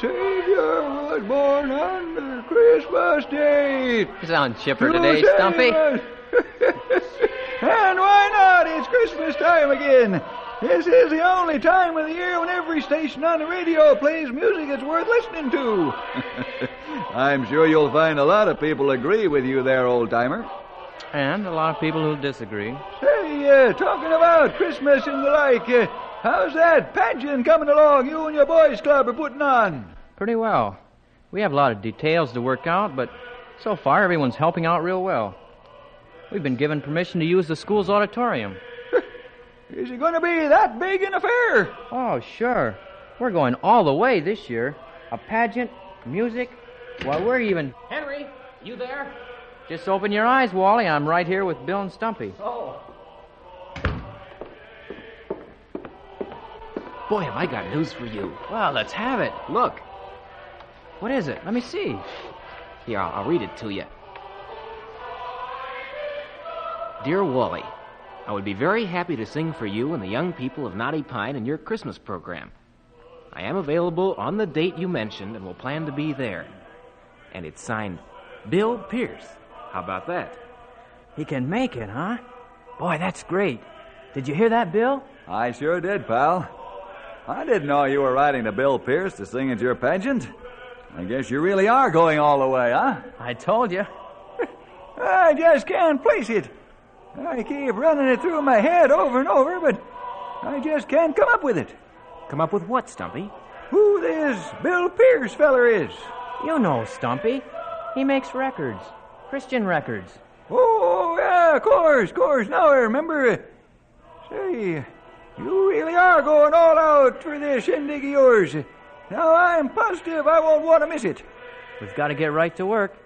Savior was born on Christmas Day. You sound chipper To today, Stumpy. and why not? It's Christmas time again. This is the only time of the year when every station on the radio plays music it's worth listening to. I'm sure you'll find a lot of people agree with you there, old timer. And a lot of people who disagree. Say, uh, talking about Christmas and the like, uh, how's that pageant coming along you and your boys club are putting on? Pretty well. We have a lot of details to work out, but so far everyone's helping out real well. We've been given permission to use the school's auditorium. Is it going to be that big an affair? Oh, sure. We're going all the way this year. A pageant, music. Well, we're even. Henry, you there? Just open your eyes, Wally. I'm right here with Bill and Stumpy. Oh. Boy, have I got news for you. Well, let's have it. Look. What is it? Let me see. Here, I'll, I'll read it to you. Dear Wally, I would be very happy to sing for you and the young people of Knotty Pine in your Christmas program. I am available on the date you mentioned and will plan to be there. And it's signed Bill Pierce. How about that? He can make it, huh? Boy, that's great. Did you hear that, Bill? I sure did, pal. I didn't know you were writing to Bill Pierce to sing at your pageant. I guess you really are going all the way, huh? I told you. I just can't place it. I keep running it through my head over and over, but I just can't come up with it. Come up with what, Stumpy? Who this Bill Pierce feller is? You know Stumpy. He makes records. Christian records. Oh, yeah, of course, of course. Now I remember. Say, you really are going all out for this shindig of yours. Now I'm positive I won't want to miss it. We've got to get right to work.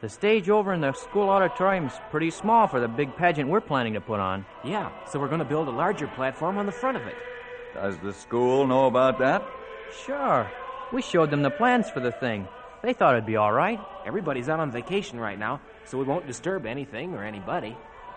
The stage over in the school auditorium's pretty small for the big pageant we're planning to put on. Yeah, so we're going to build a larger platform on the front of it. Does the school know about that? Sure. We showed them the plans for the thing. They thought it'd be all right, Everybody's out on vacation right now, so we won't disturb anything or anybody.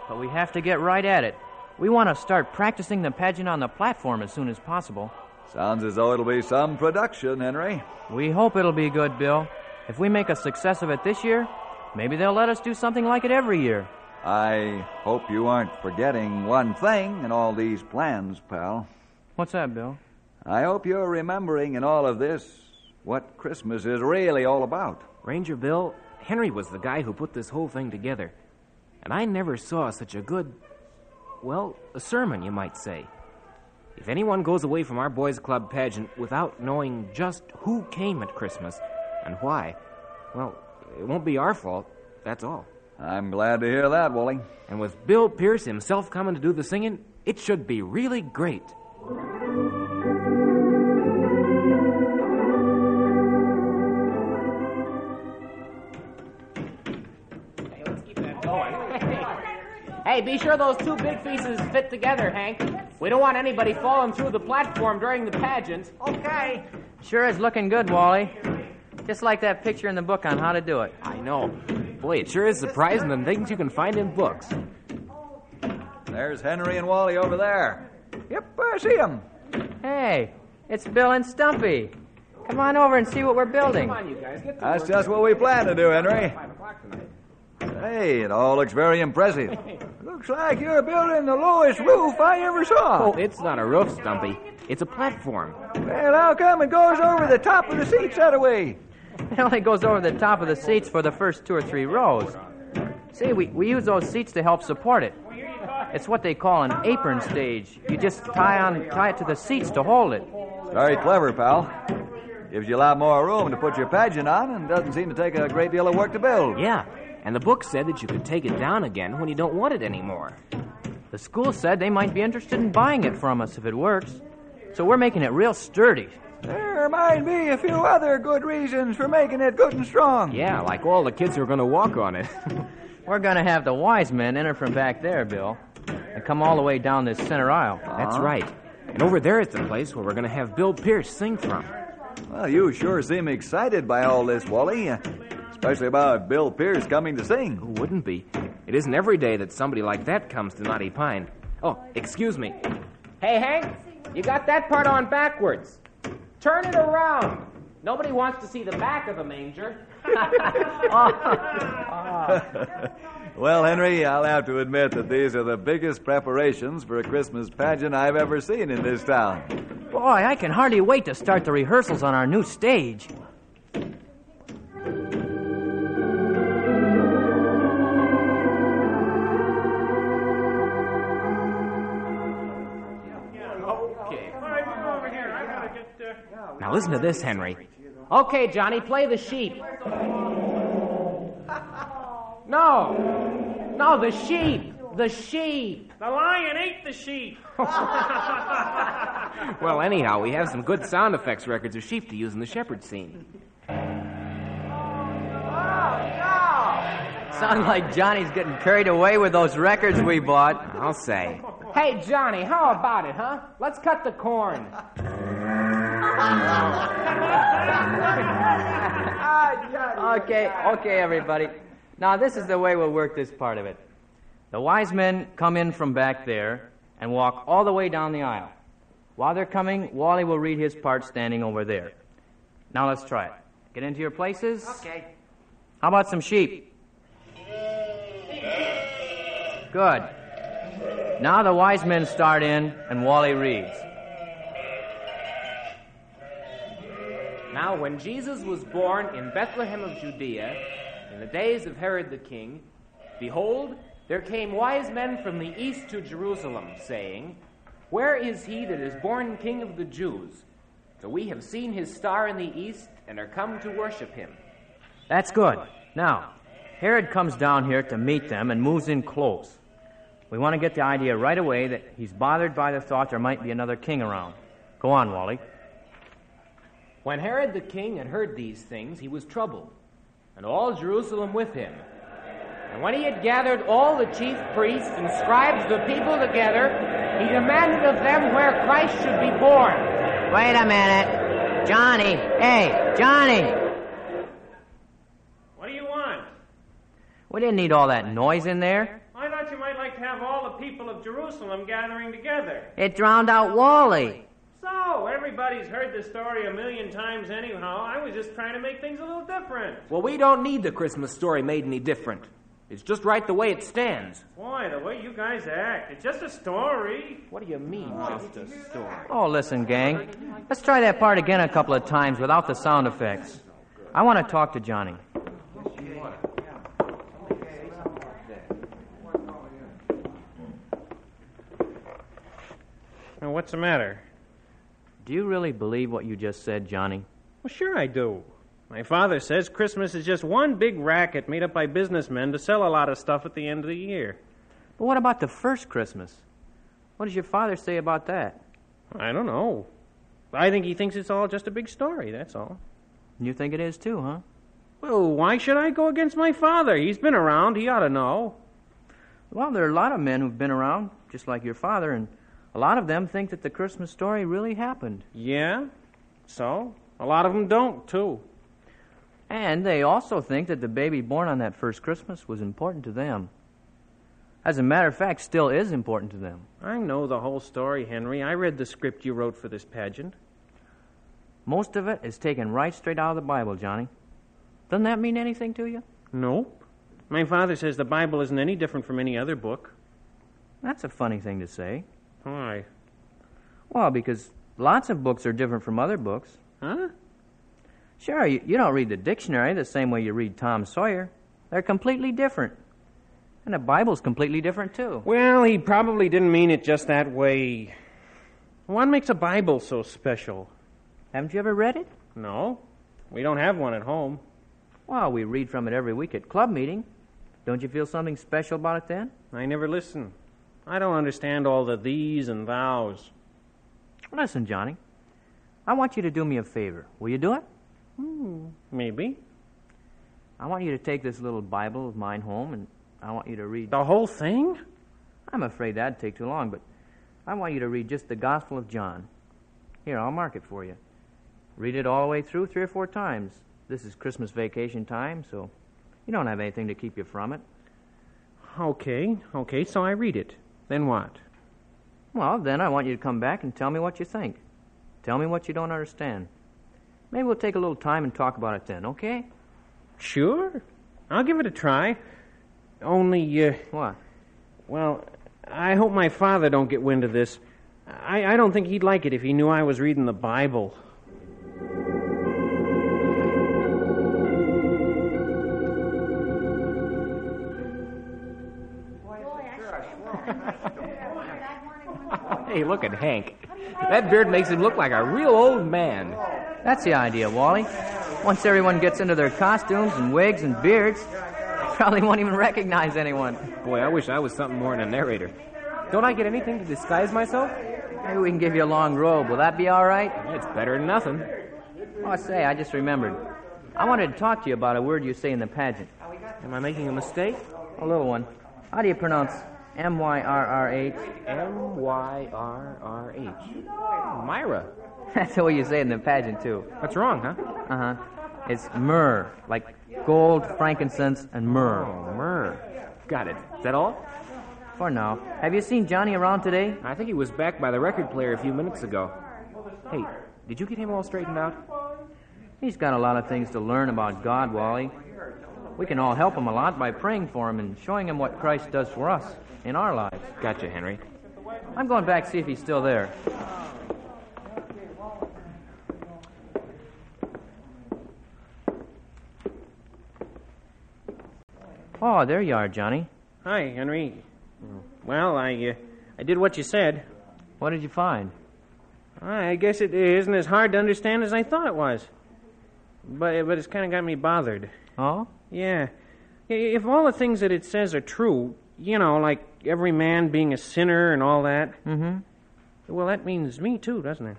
but we have to get right at it. We want to start practicing the pageant on the platform as soon as possible. Sounds as though it'll be some production, Henry. We hope it'll be good, Bill. If we make a success of it this year, maybe they'll let us do something like it every year. I hope you aren't forgetting one thing in all these plans, pal. What's that, Bill? I hope you're remembering in all of this what Christmas is really all about. Ranger Bill, Henry was the guy who put this whole thing together. And I never saw such a good, well, a sermon, you might say. If anyone goes away from our boys' club pageant without knowing just who came at Christmas and why, well, it won't be our fault, that's all. I'm glad to hear that, Wally. And with Bill Pierce himself coming to do the singing, it should be really great. Hey, oh, be sure those two big pieces fit together, Hank. We don't want anybody falling through the platform during the pageant. Okay. Sure is looking good, Wally. Just like that picture in the book on how to do it. I know. Boy, it sure is surprising the things you can find in books. There's Henry and Wally over there. Yep, I see 'em. Hey, it's Bill and Stumpy. Come on over and see what we're building. Come on, you guys. Get to That's work. just what we plan to do, Henry. Five o'clock tonight. Hey, it all looks very impressive. Looks like you're building the lowest roof I ever saw. Oh, it's not a roof, Stumpy. It's a platform. Well, how come it goes over the top of the seats that way? It only goes over the top of the seats for the first two or three rows. See, we, we use those seats to help support it. It's what they call an apron stage. You just tie on tie it to the seats to hold it. Very clever, pal. Gives you a lot more room to put your pageant on and doesn't seem to take a great deal of work to build. Yeah, and the book said that you could take it down again when you don't want it anymore. The school said they might be interested in buying it from us if it works. So we're making it real sturdy. There might be a few other good reasons for making it good and strong. Yeah, like all the kids who are going to walk on it. We're going to have the wise men enter from back there, Bill, and come all the way down this center aisle. Uh-huh. That's right. And over there is the place where we're going to have Bill Pierce sing from. Well, you sure seem excited by all this, Wally. Uh, especially about Bill Pierce coming to sing. Who wouldn't be? It isn't every day that somebody like that comes to Knotty Pine. Oh, excuse me. Hey, Hank, you got that part on backwards. Turn it around. Nobody wants to see the back of a manger. Ah. Well, Henry, I'll have to admit that these are the biggest preparations for a Christmas pageant I've ever seen in this town. Boy, I can hardly wait to start the rehearsals on our new stage. All right, come over here. I gotta get uh now listen to this, Henry. Okay, Johnny, play the sheep. No, no, the sheep, the sheep. The lion ate the sheep. Well, anyhow, we have some good sound effects records of sheep to use in the shepherd scene. Sounds like Johnny's getting carried away with those records we bought. I'll say. Hey, Johnny, how about it, huh? Let's cut the corn. Okay, okay, everybody. Now, this is the way we'll work this part of it. The wise men come in from back there and walk all the way down the aisle. While they're coming, Wally will read his part standing over there. Now, let's try it. Get into your places. Okay. How about some sheep? Good. Now the wise men start in, and Wally reads. Now, when Jesus was born in Bethlehem of Judea, in the days of Herod the king, behold, there came wise men from the east to Jerusalem, saying, Where is he that is born king of the Jews? For we have seen his star in the east and are come to worship him. That's good. Now, Herod comes down here to meet them and moves in close. We want to get the idea right away that he's bothered by the thought there might be another king around. Go on, Wally. When Herod the king had heard these things, he was troubled, and all Jerusalem with him. And when he had gathered all the chief priests and scribes the people together, he demanded of them where Christ should be born. Wait a minute. Johnny. Hey, Johnny. What do you want? We didn't need all that noise in there. I thought you might like to have all the people of Jerusalem gathering together. It drowned out Wally. So, everybody's heard the story a million times anyhow. I was just trying to make things a little different. Well, we don't need the Christmas story made any different. It's just right the way it stands. Boy, the way you guys act. It's just a story. What do you mean, just a story? Oh, listen, gang. Let's try that part again a couple of times without the sound effects. I want to talk to Johnny. Now, what's the matter? Do you really believe what you just said, Johnny? Well, sure I do. My father says Christmas is just one big racket made up by businessmen to sell a lot of stuff at the end of the year. But what about the first Christmas? What does your father say about that? I don't know. I think he thinks it's all just a big story, that's all. You think it is too, huh? Well, why should I go against my father? He's been around. He ought to know. Well, there are a lot of men who've been around, just like your father, and a lot of them think that the Christmas story really happened. Yeah? So? A lot of them don't, too. And they also think that the baby born on that first Christmas was important to them. As a matter of fact, still is important to them. I know the whole story, Henry. I read the script you wrote for this pageant. Most of it is taken right straight out of the Bible, Johnny. Doesn't that mean anything to you? Nope. My father says the Bible isn't any different from any other book. That's a funny thing to say. Why? Well, because lots of books are different from other books. Huh? Sure, you, you don't read the dictionary the same way you read Tom Sawyer. They're completely different. And the Bible's completely different, too. Well, he probably didn't mean it just that way. What makes a Bible so special? Haven't you ever read it? No. We don't have one at home. Well, we read from it every week at club meeting. Don't you feel something special about it then? I never listen. I don't understand all the these and thous. Listen, Johnny. I want you to do me a favor. Will you do it? Hmm. Maybe. I want you to take this little Bible of mine home and I want you to read. The whole thing? I'm afraid that'd take too long, but I want you to read just the Gospel of John. Here, I'll mark it for you. Read it all the way through three or four times. This is Christmas vacation time, so you don't have anything to keep you from it. Okay, okay, so I read it. Then what? Well, then I want you to come back and tell me what you think. Tell me what you don't understand. Maybe we'll take a little time and talk about it then, okay? Sure. I'll give it a try. Only, uh, What? well, I hope my father don't get wind of this. I, I don't think he'd like it if he knew I was reading the Bible. Hey, look at Hank. That beard makes him look like a real old man. That's the idea, Wally. Once everyone gets into their costumes and wigs and beards, they probably won't even recognize anyone. Boy, I wish I was something more than a narrator. Don't I get anything to disguise myself? Maybe we can give you a long robe. Will that be all right? It's better than nothing. Oh, say, I just remembered. I wanted to talk to you about a word you say in the pageant. Am I making a mistake? A little one. How do you pronounce M Y R R H? M Y R R H. Myra. That's the way you say it in the pageant, too. What's wrong, huh? Uh huh. It's myrrh, like gold, frankincense, and myrrh. Oh, myrrh. Got it. Is that all? For now. Have you seen Johnny around today? I think he was back by the record player a few minutes ago. Hey, did you get him all straightened out? He's got a lot of things to learn about God, Wally. We can all help him a lot by praying for him and showing him what Christ does for us in our lives. Gotcha, Henry. I'm going back to see if he's still there. Oh, there you are, Johnny. Hi, Henry. Well, I, uh, I did what you said. What did you find? I guess it isn't as hard to understand as I thought it was. But, but it's kind of got me bothered. Oh? Yeah. If all the things that it says are true, you know, like every man being a sinner and all that, Mm-hmm. well, that means me too, doesn't it?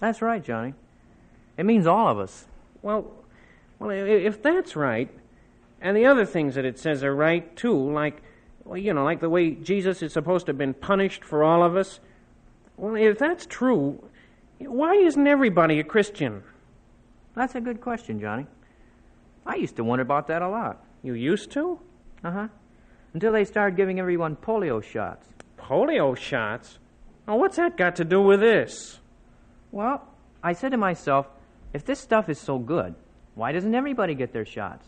That's right, Johnny. It means all of us. Well, well, if that's right, and the other things that it says are right too, like, well, you know, like the way Jesus is supposed to have been punished for all of us. Well, if that's true, why isn't everybody a Christian? That's a good question, Johnny. I used to wonder about that a lot. You used to? Uh huh. Until they started giving everyone polio shots. Polio shots? Now, what's that got to do with this? Well, I said to myself, if this stuff is so good, why doesn't everybody get their shots?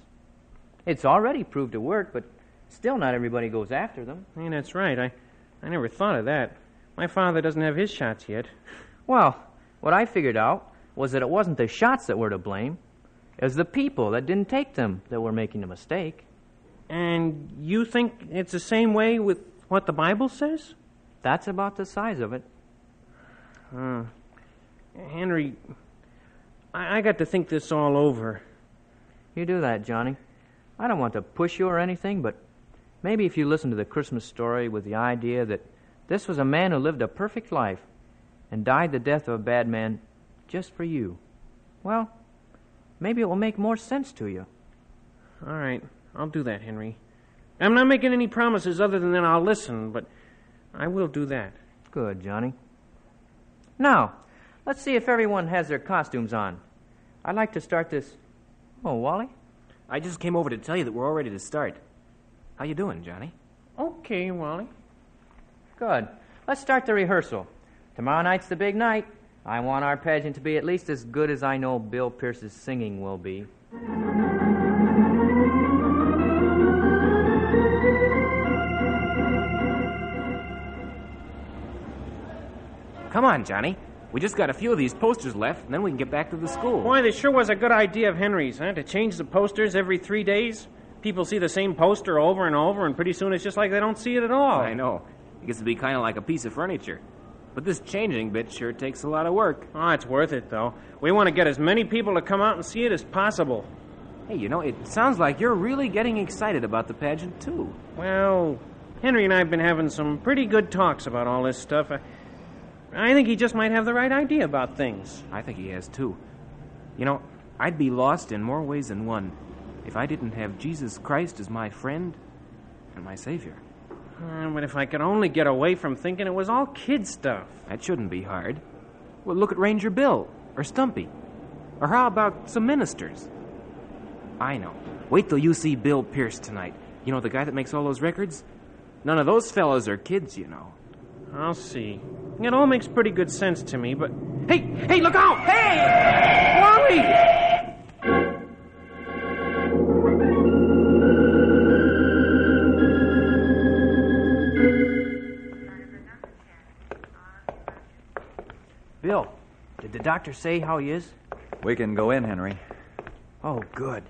It's already proved to work, but still not everybody goes after them. Mean, that's right. I, I never thought of that. My father doesn't have his shots yet. Well, what I figured out was that it wasn't the shots that were to blame. It was the people that didn't take them that were making a mistake. And you think it's the same way with what the Bible says? That's about the size of it. Uh, Henry, I, I got to think this all over. You do that, Johnny. I don't want to push you or anything, but maybe if you listen to the Christmas story with the idea that this was a man who lived a perfect life and died the death of a bad man just for you, well, maybe it will make more sense to you. All right, I'll do that, Henry. I'm not making any promises other than that I'll listen, but I will do that. Good, Johnny. Now, let's see if everyone has their costumes on. I'd like to start this. Oh, Wally? I just came over to tell you that we're all ready to start. How you doing, Johnny? Okay, Wally. Good. Let's start the rehearsal. Tomorrow night's the big night. I want our pageant to be at least as good as I know Bill Pierce's singing will be. Come on, Johnny. We just got a few of these posters left, and then we can get back to the school. Boy, this sure was a good idea of Henry's, huh? To change the posters every three days. People see the same poster over and over, and pretty soon it's just like they don't see it at all. I know. It gets to be kind of like a piece of furniture. But this changing bit sure takes a lot of work. Oh, it's worth it, though. We want to get as many people to come out and see it as possible. Hey, you know, it sounds like you're really getting excited about the pageant, too. Well, Henry and I have been having some pretty good talks about all this stuff. I, I think he just might have the right idea about things. I think he has, too. You know, I'd be lost in more ways than one if I didn't have Jesus Christ as my friend and my Savior. Uh, but if I could only get away from thinking it was all kid stuff. That shouldn't be hard. Well, look at Ranger Bill, or Stumpy. Or how about some ministers? I know. Wait till you see Bill Pierce tonight. You know, the guy that makes all those records? None of those fellows are kids, you know. I'll see. It all makes pretty good sense to me, but. Hey! Hey, look out! Hey! Wally! Doctor say how he is? We can go in, Henry. Oh, good.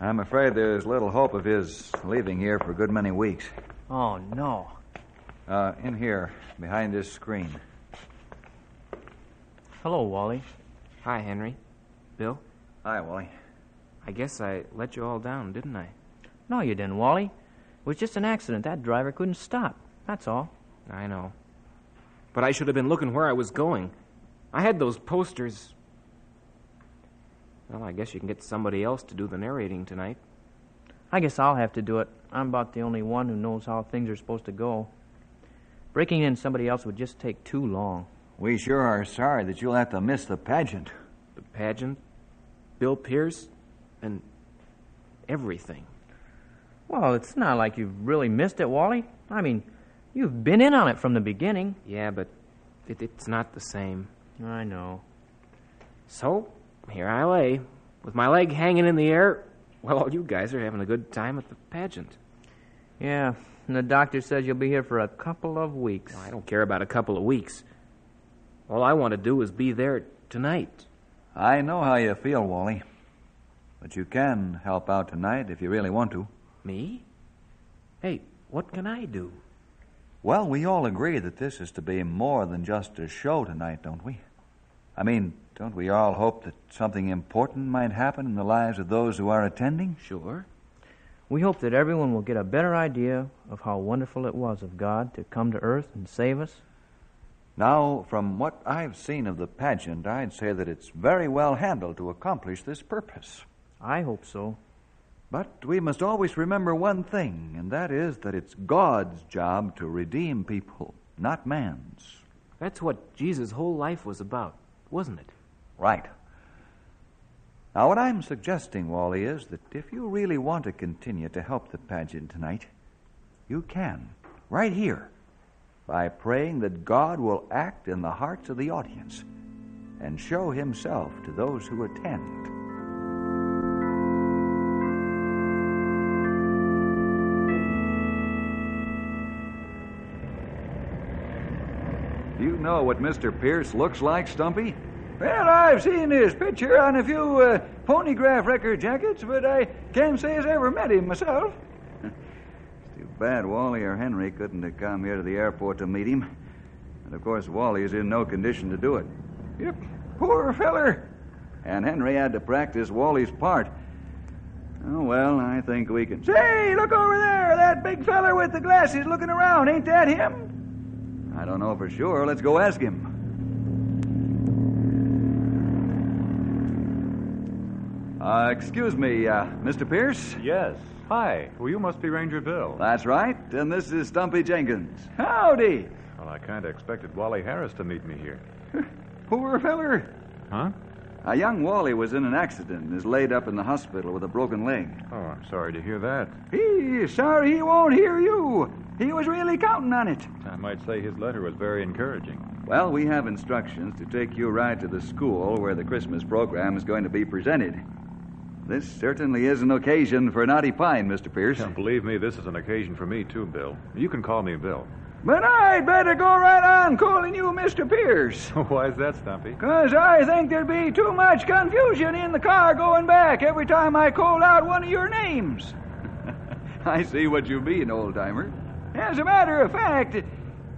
I'm afraid there's little hope of his leaving here for a good many weeks. Oh, no. Uh, in here, behind this screen. Hello, Wally. Hi, Henry. Bill, Hi, Wally. I guess I let you all down, didn't I? No, you didn't, Wally. It was just an accident. That driver couldn't stop. That's all. I know. But I should have been looking where I was going. I had those posters. Well, I guess you can get somebody else to do the narrating tonight. I guess I'll have to do it. I'm about the only one who knows how things are supposed to go. Breaking in somebody else would just take too long. We sure are sorry that you'll have to miss the pageant. The pageant, Bill Pierce, and everything. Well, it's not like you've really missed it, Wally. I mean, you've been in on it from the beginning. Yeah, but it, it's not the same. I know. So, here I lay, with my leg hanging in the air, while all you guys are having a good time at the pageant. Yeah, and the doctor says you'll be here for a couple of weeks. I don't care about a couple of weeks. All I want to do is be there tonight. I know how you feel, Wally. But you can help out tonight if you really want to. Me? Hey, what can I do? Well, we all agree that this is to be more than just a show tonight, don't we? I mean, don't we all hope that something important might happen in the lives of those who are attending? Sure. We hope that everyone will get a better idea of how wonderful it was of God to come to earth and save us. Now, from what I've seen of the pageant, I'd say that it's very well handled to accomplish this purpose. I hope so. But we must always remember one thing, and that is that it's God's job to redeem people, not man's. That's what Jesus' whole life was about, wasn't it? Right. Now, what I'm suggesting, Wally, is that if you really want to continue to help the pageant tonight, you can, right here, by praying that God will act in the hearts of the audience and show himself to those who attend. Know what Mr. Pierce looks like, Stumpy? Well, I've seen his picture on a few uh, phonograph record jackets, but I can't say I've ever met him myself. it's too bad Wally or Henry couldn't have come here to the airport to meet him. And of course, Wally is in no condition to do it. Yep, poor feller. And Henry had to practice Wally's part. Oh, well, I think we can. Say, look over there! That big feller with the glasses looking around. Ain't that him? I don't know for sure. Let's go ask him. Uh, excuse me, uh, Mr. Pierce? Yes. Hi. Well, you must be Ranger Bill. That's right, and this is Stumpy Jenkins. Howdy! Well, I kind of expected Wally Harris to meet me here. Poor feller. Huh? A young Wally was in an accident and is laid up in the hospital with a broken leg. Oh, I'm sorry to hear that. He's sorry he won't hear you. He was really counting on it. I might say his letter was very encouraging. Well, we have instructions to take you right to the school where the Christmas program is going to be presented. This certainly is an occasion for Knotty Pine, Mr. Pierce. And believe me, this is an occasion for me, too, Bill. You can call me Bill. But I'd better go right on calling you Mr. Pierce. Why is that, Stumpy? Because I think there'd be too much confusion in the car going back every time I called out one of your names. I see what you mean, old timer. As a matter of fact,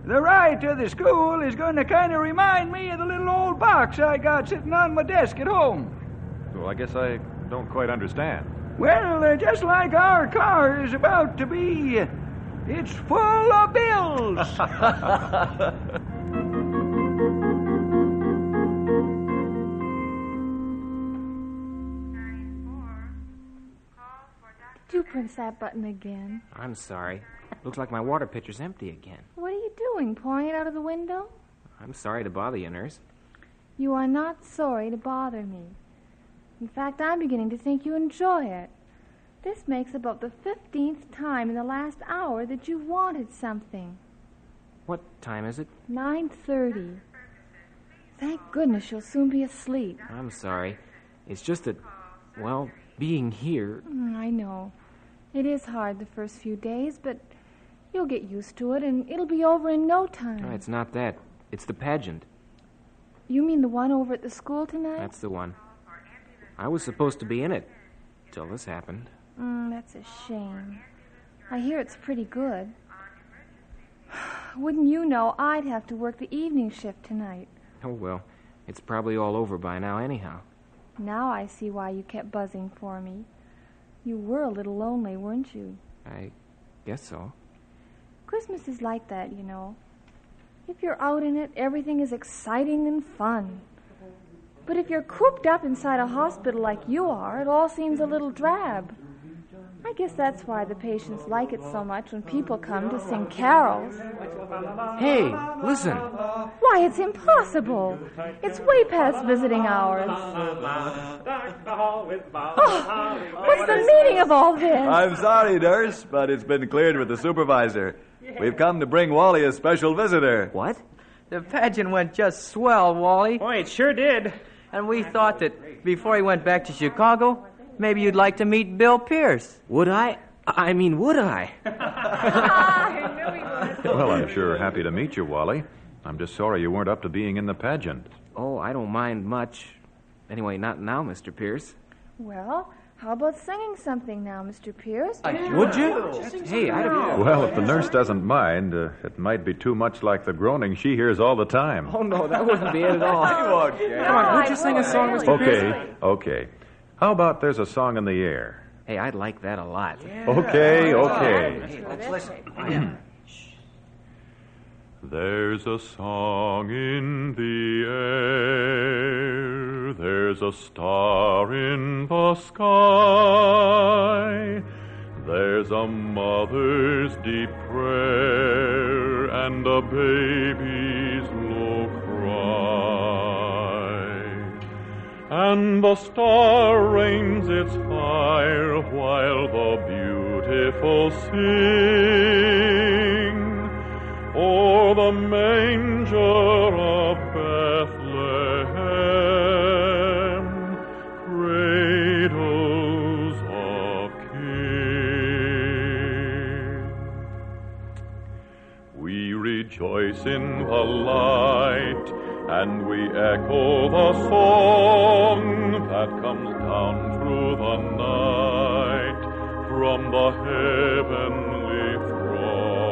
the ride to the school is going to kind of remind me of the little old box I got sitting on my desk at home. Well, I guess I don't quite understand. Well, uh, just like our car is about to be, it's full of bills. Did you press that button again? I'm sorry. Looks like my water pitcher's empty again. What are you doing? Pouring it out of the window? I'm sorry to bother you, nurse. You are not sorry to bother me. In fact, I'm beginning to think you enjoy it. This makes about the fifteenth time in the last hour that you've wanted something. What time is it? Nine thirty. Thank goodness you'll soon be asleep. I'm sorry. It's just that, well, being here. Mm, I know. It is hard the first few days, but you'll get used to it and it'll be over in no time. No, it's not that. It's the pageant. You mean the one over at the school tonight? That's the one. I was supposed to be in it till this happened. Mm, that's a shame. I hear it's pretty good. Wouldn't you know I'd have to work the evening shift tonight? Oh, well. It's probably all over by now, anyhow. Now I see why you kept buzzing for me. You were a little lonely, weren't you? I guess so. Christmas is like that, you know. If you're out in it, everything is exciting and fun. But if you're cooped up inside a hospital like you are, it all seems a little drab. I guess that's why the patients like it so much when people come to sing carols. Hey, listen. Why, it's impossible. It's way past visiting hours. Oh, what's the meaning of all this? I'm sorry, nurse, but it's been cleared with the supervisor. We've come to bring Wally a special visitor. What? The pageant went just swell, Wally. Boy, it sure did. And we thought that before he went back to Chicago, maybe you'd like to meet Bill Pierce. Would I? I mean, would I? Well, I'm sure happy to meet you, Wally. I'm just sorry you weren't up to being in the pageant. Oh, I don't mind much. Anyway, not now, Mr. Pierce. Well, how about singing something now, Mr. Pierce? Would you? Hey, I'd have. Well, if the nurse doesn't mind, uh, it might be too much like the groaning she hears all the time. Oh, no, that wouldn't be it at all. Come on, would you sing a song, Mr. Pierce? Okay, okay. How about there's a song in the air? Hey, I'd like that a lot. Okay, okay. Hey, let's listen. Oh, there's a song in the air, there's a star in the sky, there's a mother's deep prayer and a baby's And the star rains its fire while the beautiful sing. O'er the manger of Bethlehem, cradles of King. We rejoice in the light, and we echo the song that comes down through the night from the heavenly throne.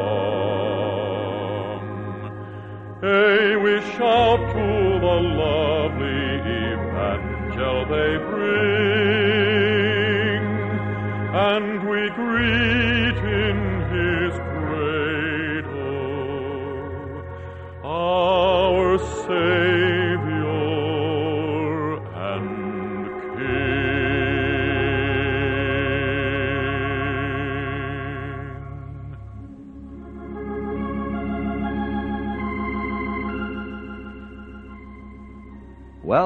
Hey, we shout to the lovely evangel they bring,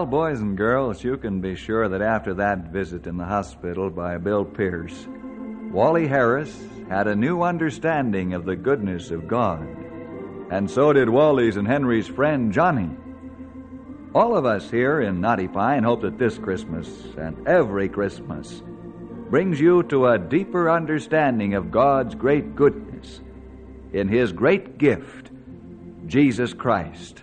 Well, boys and girls, you can be sure that after that visit in the hospital by Bill Pierce, Wally Harris had a new understanding of the goodness of God. And so did Wally's and Henry's friend Johnny. All of us here in Knotty Pine hope that this Christmas and every Christmas brings you to a deeper understanding of God's great goodness in His great gift, Jesus Christ.